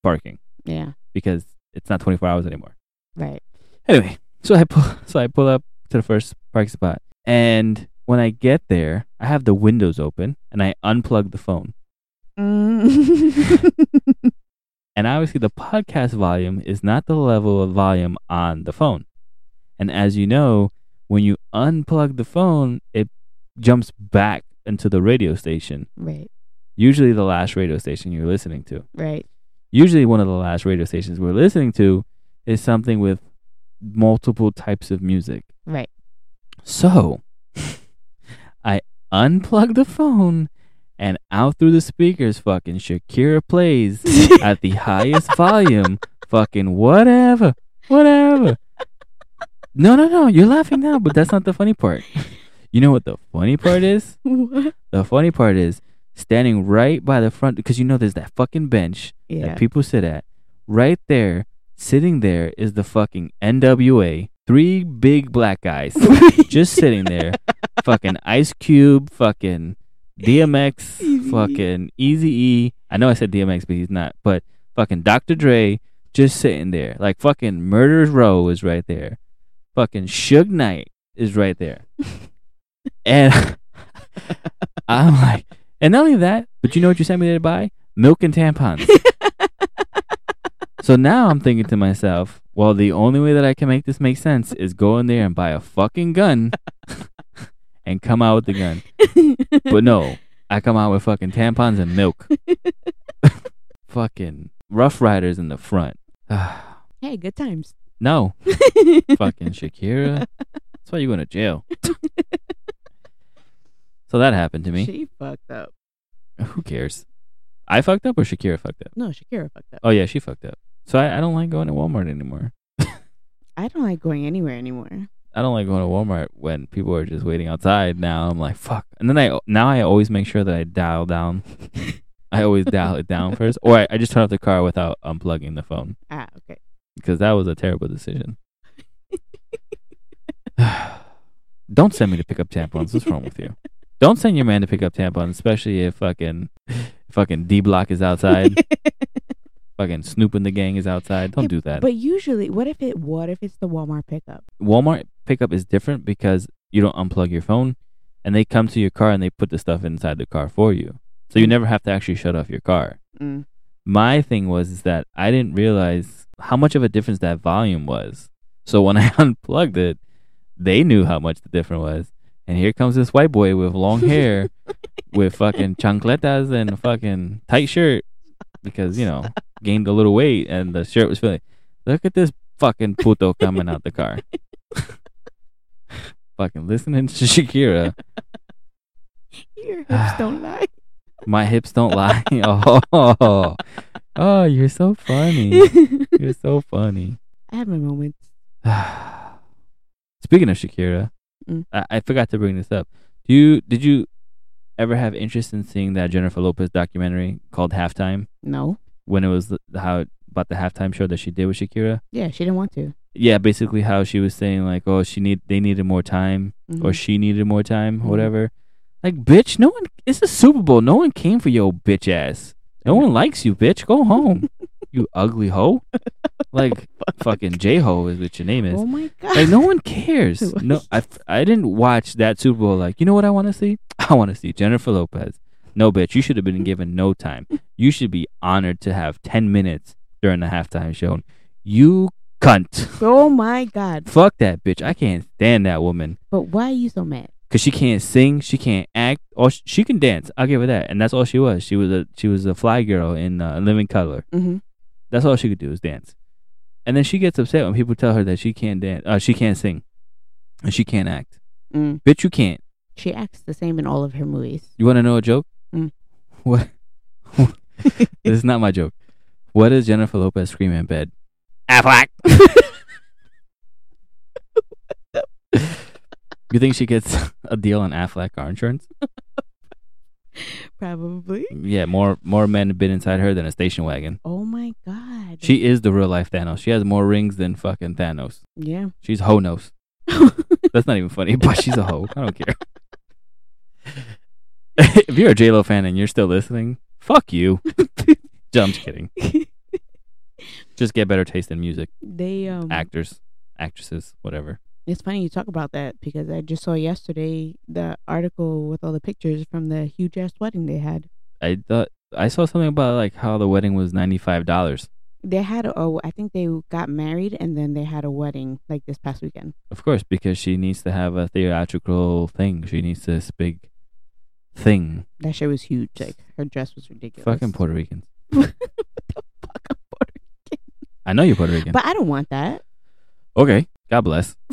parking. Yeah. because it's not 24 hours anymore. Right. Anyway, so I pull so I pull up to the first parking spot, and when I get there, I have the windows open and I unplug the phone. Mm. And obviously, the podcast volume is not the level of volume on the phone. And as you know, when you unplug the phone, it jumps back into the radio station. right. Usually, the last radio station you're listening to. Right. Usually one of the last radio stations we're listening to is something with multiple types of music. Right. So I unplug the phone and out through the speakers fucking Shakira plays at the highest volume. Fucking whatever. Whatever. No, no, no. You're laughing now, but that's not the funny part. You know what the funny part is? what? The funny part is standing right by the front because you know there's that fucking bench Yeah. that people sit at. Right there, sitting there is the fucking NWA. Three big black guys just sitting there. fucking Ice Cube, fucking DMX, Eazy-E. fucking Easy E. I know I said DMX, but he's not. But fucking Dr. Dre just sitting there. Like fucking Murder's Row is right there. Fucking Suge Knight is right there. and I'm like, And not only that, but you know what you sent me there to buy? Milk and tampons. so now I'm thinking to myself, well, the only way that I can make this make sense is go in there and buy a fucking gun and come out with the gun. But no, I come out with fucking tampons and milk. fucking Rough Riders in the front. hey, good times. no, fucking Shakira. That's why you going to jail. So that happened to me. She fucked up. Who cares? I fucked up or Shakira fucked up? No, Shakira fucked up. Oh yeah, she fucked up. So I, I don't like going to Walmart anymore. I don't like going anywhere anymore. I don't like going to Walmart when people are just waiting outside. Now I'm like, fuck. And then I now I always make sure that I dial down. I always dial it down first, or I, I just turn off the car without unplugging the phone Ah, okay. because that was a terrible decision. don't send me to pick up tampons. What's wrong with you? Don't send your man to pick up tampons, especially if fucking fucking D Block is outside. fucking Snoop and the gang is outside. Don't Yeah, do that. But usually, what if it? What if it's the Walmart pickup? Walmart pickup is different because you don't unplug your phone and they come to your car and they put the stuff inside the car for you. So you Mm. never have to actually shut off your car. Mm. My thing was is that I didn't realize how much of a difference that volume was. So when I unplugged it, they knew how much the difference was. And here comes this white boy with long hair with fucking chancletas and a fucking tight shirt because, you know, gained a little weight and the shirt was feeling look at this fucking puto coming out the car. fucking listening to Shakira. Your hips don't lie. My hips don't lie. Oh, oh, you're so funny. You're so funny. I have my moments. Speaking of Shakira, Mm. I, I forgot to bring this up. Do you did you ever have interest in seeing that Jennifer Lopez documentary called Halftime No. when it was the, how about the halftime show that she did with Shakira? Yeah, she didn't want to. Yeah, basically how she was saying like, oh, she need they needed more time or Mhm. she needed more time, Mhm. whatever. Like, bitch, no one. It's a Super Bowl. No one came for your bitch ass. No one likes you, bitch. Go home, you ugly hoe. Like fucking J ho is what your name is. Oh my god. Like no one cares. No, I, I didn't watch that Super Bowl. Like you know what I want to see? I want to see Jennifer Lopez. No, bitch, you should have been given no time. You should be honored to have ten minutes during the halftime show. You cunt. oh my god. Fuck that bitch. I can't stand that woman. But why are you so mad? Cause she can't sing, she can't act, or sh- she can dance. I'll give her that, and that's all she was. She was a she was a fly girl in uh, Living Color. Mm-hmm. That's all she could do is dance. And then she gets upset when people tell her that she can't dance, uh, she can't sing, and she can't act. Mm. Bitch, you can't. She acts the same in all of her movies. You want to know a joke? Mm. What? this is not my joke. What does Jennifer Lopez scream in bed? Affleck. you think she gets a deal on Aflac car insurance? Probably. Yeah, more more men have been inside her than a station wagon. Oh my god. She is the real life Thanos. She has more rings than fucking Thanos. Yeah. She's Honos. That's not even funny, but she's a hoe. I don't care. if you're a J Lo fan and you're still listening, fuck you. I'm just kidding. Just get better taste in music, they um. actors, actresses, whatever. It's funny you talk about that because I just saw yesterday the article with all the pictures from the huge ass wedding they had. I thought I saw something about like how the wedding was ninety five dollars. They had a, I think they got married and then they had a wedding like this past weekend. Of course, because she needs to have a theatrical thing. She needs this big thing. That shit was huge. Like her dress was ridiculous. Fucking Puerto Ricans. What the fuck, I'm Puerto Rican. I know you're Puerto Rican. But I don't want that. okay, God bless.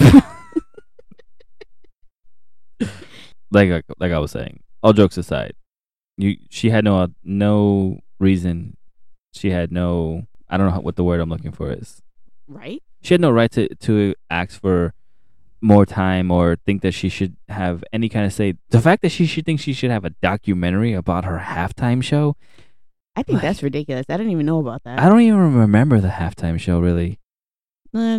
like like like I was saying, all jokes aside, you she had no uh, no reason. She had no I don't know what the word I'm looking for is. Right? She had no right to to ask for more time or think that she should have any kind of say. The fact that she should think she should have a documentary about her halftime show. I think Like- that's ridiculous. I didn't even know about that. I don't even remember the halftime show really.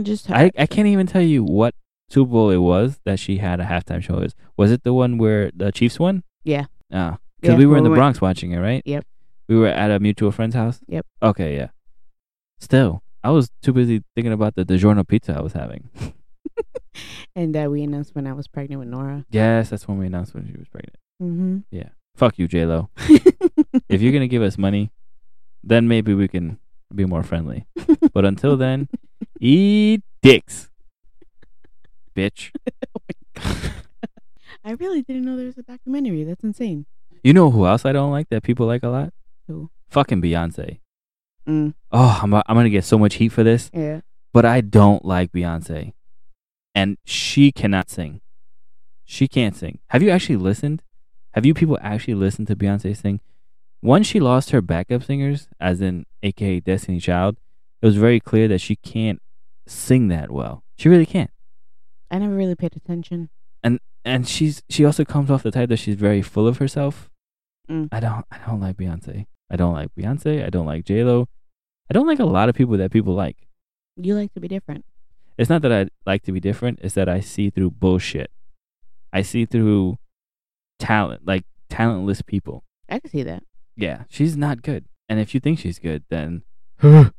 Just I, I can't even tell you what Super Bowl it was that she had a halftime show. Is was it the one where the Chiefs won? Yeah. Ah, because Yeah, we were in we the went- Bronx watching it, right? Yep. We were at a mutual friend's house. Yep. Okay, yeah. Still, I was too busy thinking about the DiGiorno pizza I was having. and that we announced when I was pregnant with Nora. yes, that's when we announced when she was pregnant. Mm-hmm. Yeah. Fuck you, J Lo. if you're gonna give us money, then maybe we can be more friendly. But until then, eat dicks, bitch. I really didn't know there was a documentary. That's insane. You know who else I don't like that people like a lot? Who? Fucking Beyonce. Mm, Oh, I'm I'm gonna get so much heat for this, yeah. but I don't like Beyonce, and she cannot sing. She can't sing. Have you actually listened? Have you people actually listened to Beyonce sing? Once she lost her backup singers, as in AKA Destiny Child, it was very clear that she can't sing that well. She really can't. I never really paid attention. And and she's she also comes off the type that she's very full of herself. Mm. I don't I don't like Beyonce. I don't like Beyonce. I don't like J Lo. I don't like a lot of people that people like. You like to be different. It's not that I like to be different. It's that I see through bullshit. I see through talent, like talentless people. I can see that. Yeah, she's not good. And if you think she's good, then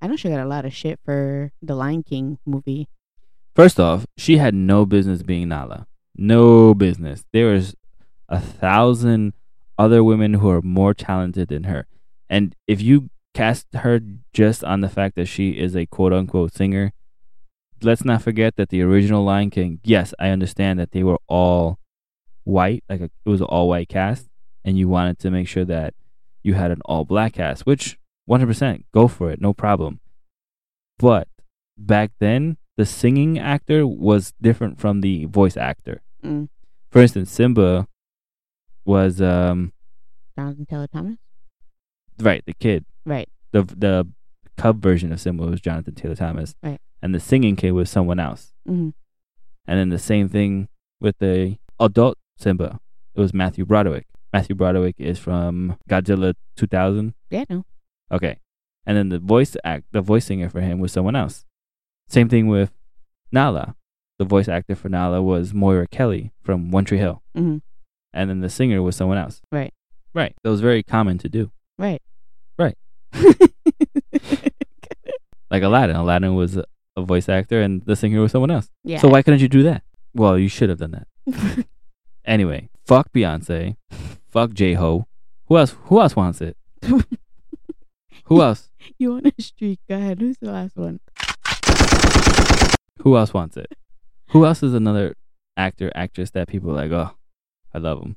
I know she got a lot of shit for the Lion King movie. first off, she had no business being Nala. No business. There is a thousand other women who are more talented than her. And if you cast her just on the fact that she is a quote unquote singer, let's not forget that the original Lion King, yes, I understand that they were all white, like a, it was an all white cast, and you wanted to make sure that you had an all black cast, which 100% go for it, no problem. But back then, the singing actor was different from the voice actor. Mm. For instance, Simba was um Jonathan Taylor Thomas. right, the kid. Right. The the cub version of Simba was Jonathan Taylor Thomas. Right. And the singing kid was someone else. hmm And then the same thing with the adult Simba. It was Matthew Broderick. Matthew Broderick is from Godzilla 2000. Yeah, no. Okay. And then the voice act, the voice singer for him was someone else. Same thing with Nala. The voice actor for Nala was Moira Kelly from One Tree Hill. hmm And then the singer was someone else. Right. Right. That was very common to do. Right. Right. Like Aladdin. Aladdin was a, a voice actor and the singer was someone else. yeah. So why couldn't you do that? Well, you should have done that. Anyway, fuck Beyonce. fuck J Ho. Who else who else wants it? Who else? you on a streak? Go ahead. Who's the last one? Who else wants it? Who else is another actor, actress that people are like, oh, I love them.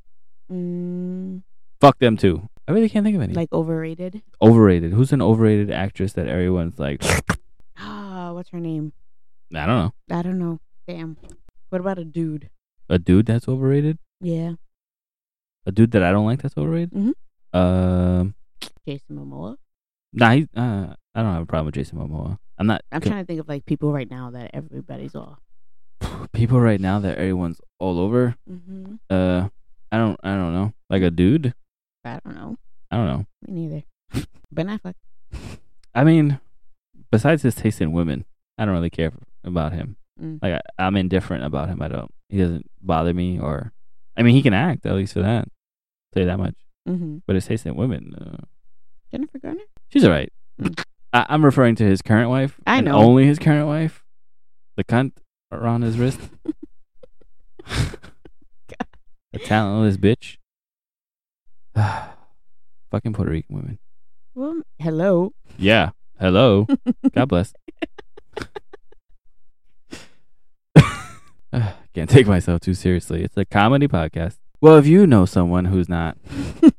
Mm, Fuck them too. I really can't think of any. like overrated. overrated. Who's an overrated actress that everyone's like, Ah, what's her name? I don't know. I don't know. Damn. What about a dude? A dude that's overrated? Yeah. A dude that I don't like that's overrated? Mhm. Um, Jason Momoa. Nah, he, uh, I don't have a problem with Jason Momoa. I'm not. I'm trying to think of like people right now that everybody's all. people right now that everyone's all over. Mm-hmm. Uh, I don't. I don't know. Like a dude. I don't know. I don't know. Me neither. ben Affleck. I mean, besides his taste in women, I don't really care about him. Mm. Like I, I'm indifferent about him. I don't. He doesn't bother me. Or, I mean, he can act at least for that. Say that much. Mm-hmm. But his taste in women, uh, Jennifer Garner. She's alright. Mm. I, I'm referring to his current wife. I know. Only his current wife. The cunt around his wrist. a talentless bitch. Fucking Puerto Rican women. Well, hello. Yeah. Hello. God bless. Can't take myself too seriously. It's a comedy podcast. Well, if you know someone who's not,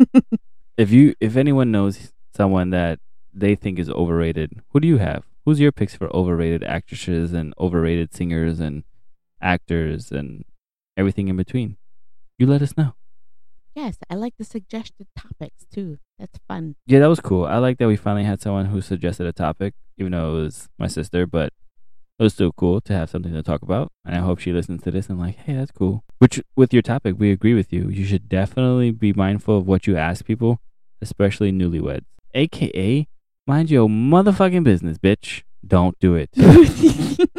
if you, if anyone knows someone that they think is overrated, who do you have? Who's your picks for overrated actresses and overrated singers and actors and everything in between? You let us know. yes, I like the suggested topics too. That's fun. Yeah, that was cool. I like that we finally had someone who suggested a topic, even though it was my sister, but it was still cool to have something to talk about. And I hope she listens to this and like, hey, that's cool. Which with your topic, we agree with you. You should definitely be mindful of what you ask people, especially newlyweds. AKA, mind your motherfucking business, bitch. Don't do it.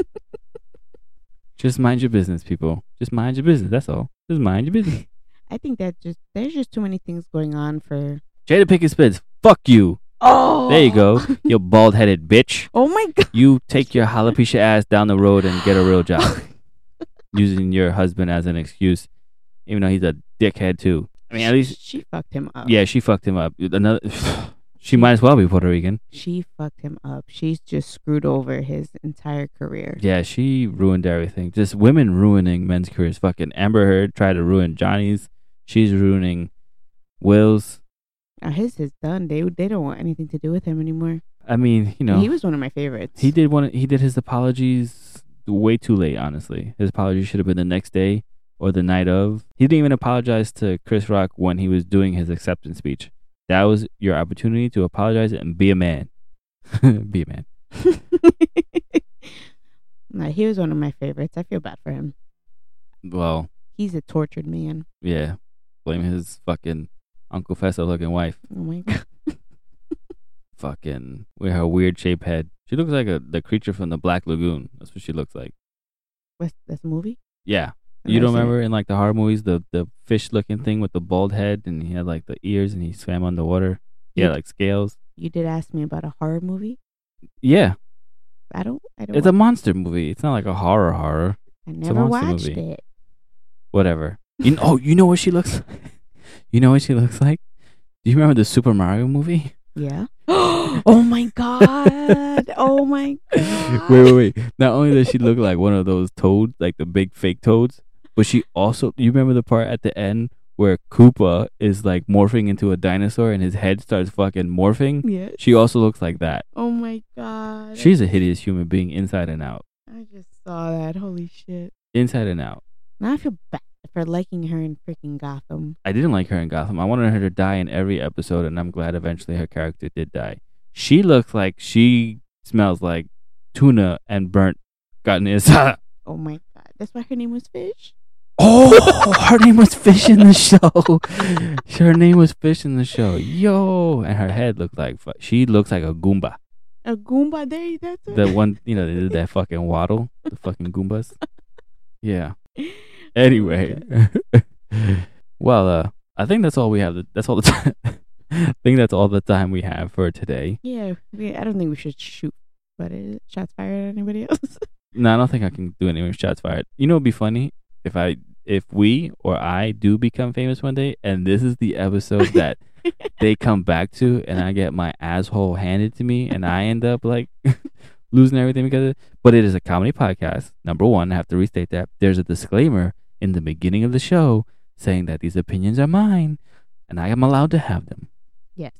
Just mind your business, people. Just mind your business. That's all. Just mind your business. I think that just there's just too many things going on for. Jada Pinkett Smith, fuck you. Oh, There you go. You bald headed bitch. Oh my god. you take your alopecia ass down the road and get a real job using your husband as an excuse even though he's a dickhead too I mean, at least she fucked him up. yeah, she fucked him up. Another, she might as well be Puerto Rican. She fucked him up. She's just screwed over his entire career. Yeah, she ruined everything. Just women ruining men's careers. Fucking Amber Heard tried to ruin Johnny's. She's ruining Will's. Now his is done. They they don't want anything to do with him anymore. I mean, you know, He was one of my favorites. He did one. He did his apologies way too late. Honestly, his apology should have been the next day or the night of. He didn't even apologize to Chris Rock when he was doing his acceptance speech. That was your opportunity to apologize and be a man. be a man. no, he was one of my favorites. I feel bad for him. Well, He's a tortured man. yeah. Blame his fucking Uncle Fester looking wife. Oh my god. Fucking with her weird shaped head. She looks like a the creature from the Black Lagoon. That's what she looks like. What's that's a movie? Yeah. You don't remember in like the horror movies the the fish looking thing with the bald head and he had like the ears and he swam underwater. You- like scales. You did ask me about a horror movie. Yeah, I don't. I don't. it's a monster movie. It's not like a horror horror. I a never monster watched movie. it. Whatever. You know, oh, you know what she looks. you know what she looks like. Do you remember the Super Mario movie? Yeah. oh my god. Oh my god. wait, wait, wait. Not only does she look like one of those toads, like the big fake toads, but she also. You remember the part at the end where Koopa is like morphing into a dinosaur and his head starts fucking morphing? Yes. She also looks like that. Oh my god. She's a hideous human being inside and out. I just saw that. Holy shit. Inside and out. Now I feel bad for liking her in freaking Gotham. I didn't like her in Gotham. I wanted her to die in every episode, and I'm glad eventually her character did die. She looks like she smells like tuna and burnt asada. Oh my god. That's why her name was Fish. Oh, her name was Fish in the show. her name was Fish in the show. Yo, and her head looked like she looks like a Goomba. A Goomba Day. That's it. The one, you know, they did that fucking waddle, the fucking Goombas. Yeah. Anyway, well, uh, I think that's all we have. That's all the time. I think that's all the time we have for today. Yeah. We, I don't think we should shoot. But is it shots fired at anybody else? No, I don't think I can do any more shots fired. You know, it'd be funny if I, if we or I do become famous one day, and this is the episode that they come back to, and I get my asshole handed to me, and I end up like losing everything because of it. But it is a comedy podcast. Number one, I have to restate that. There's a disclaimer in the beginning of the show saying that these opinions are mine, and I am allowed to have them. yes.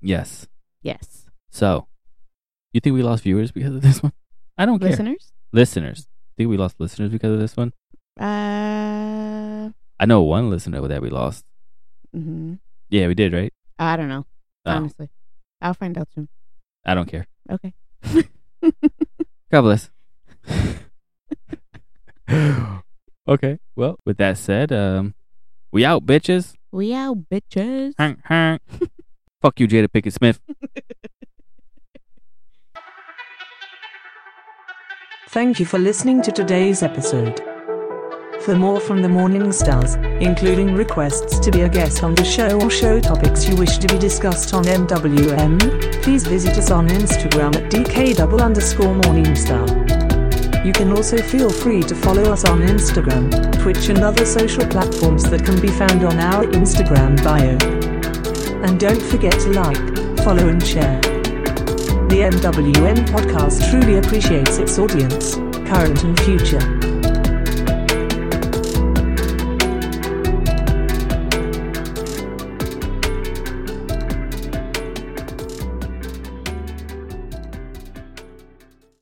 Yes. Yes. So, you think we lost viewers because of this one? I don't care. Listeners? Listeners. Think we lost listeners because of this one? Uh. I know one listener that we lost. hmm Yeah, we did, right? I don't know. Oh, Honestly. I'll find out soon. I don't care. Okay. God bless. okay. Well, with that said, um, we out, bitches. we out, bitches. Hank, hank. Fuck you, Jada Pinkett Smith. Thank you for listening to today's episode. For more from the Morning Stars, including requests to be a guest on the show or show topics you wish to be discussed on MWM, please visit us on Instagram at DK underscore Morningstar. You can also feel free to follow us on Instagram, Twitch and other social platforms that can be found on our Instagram bio. And don't forget to like, follow and share. The MWM podcast truly appreciates its audience, current and future.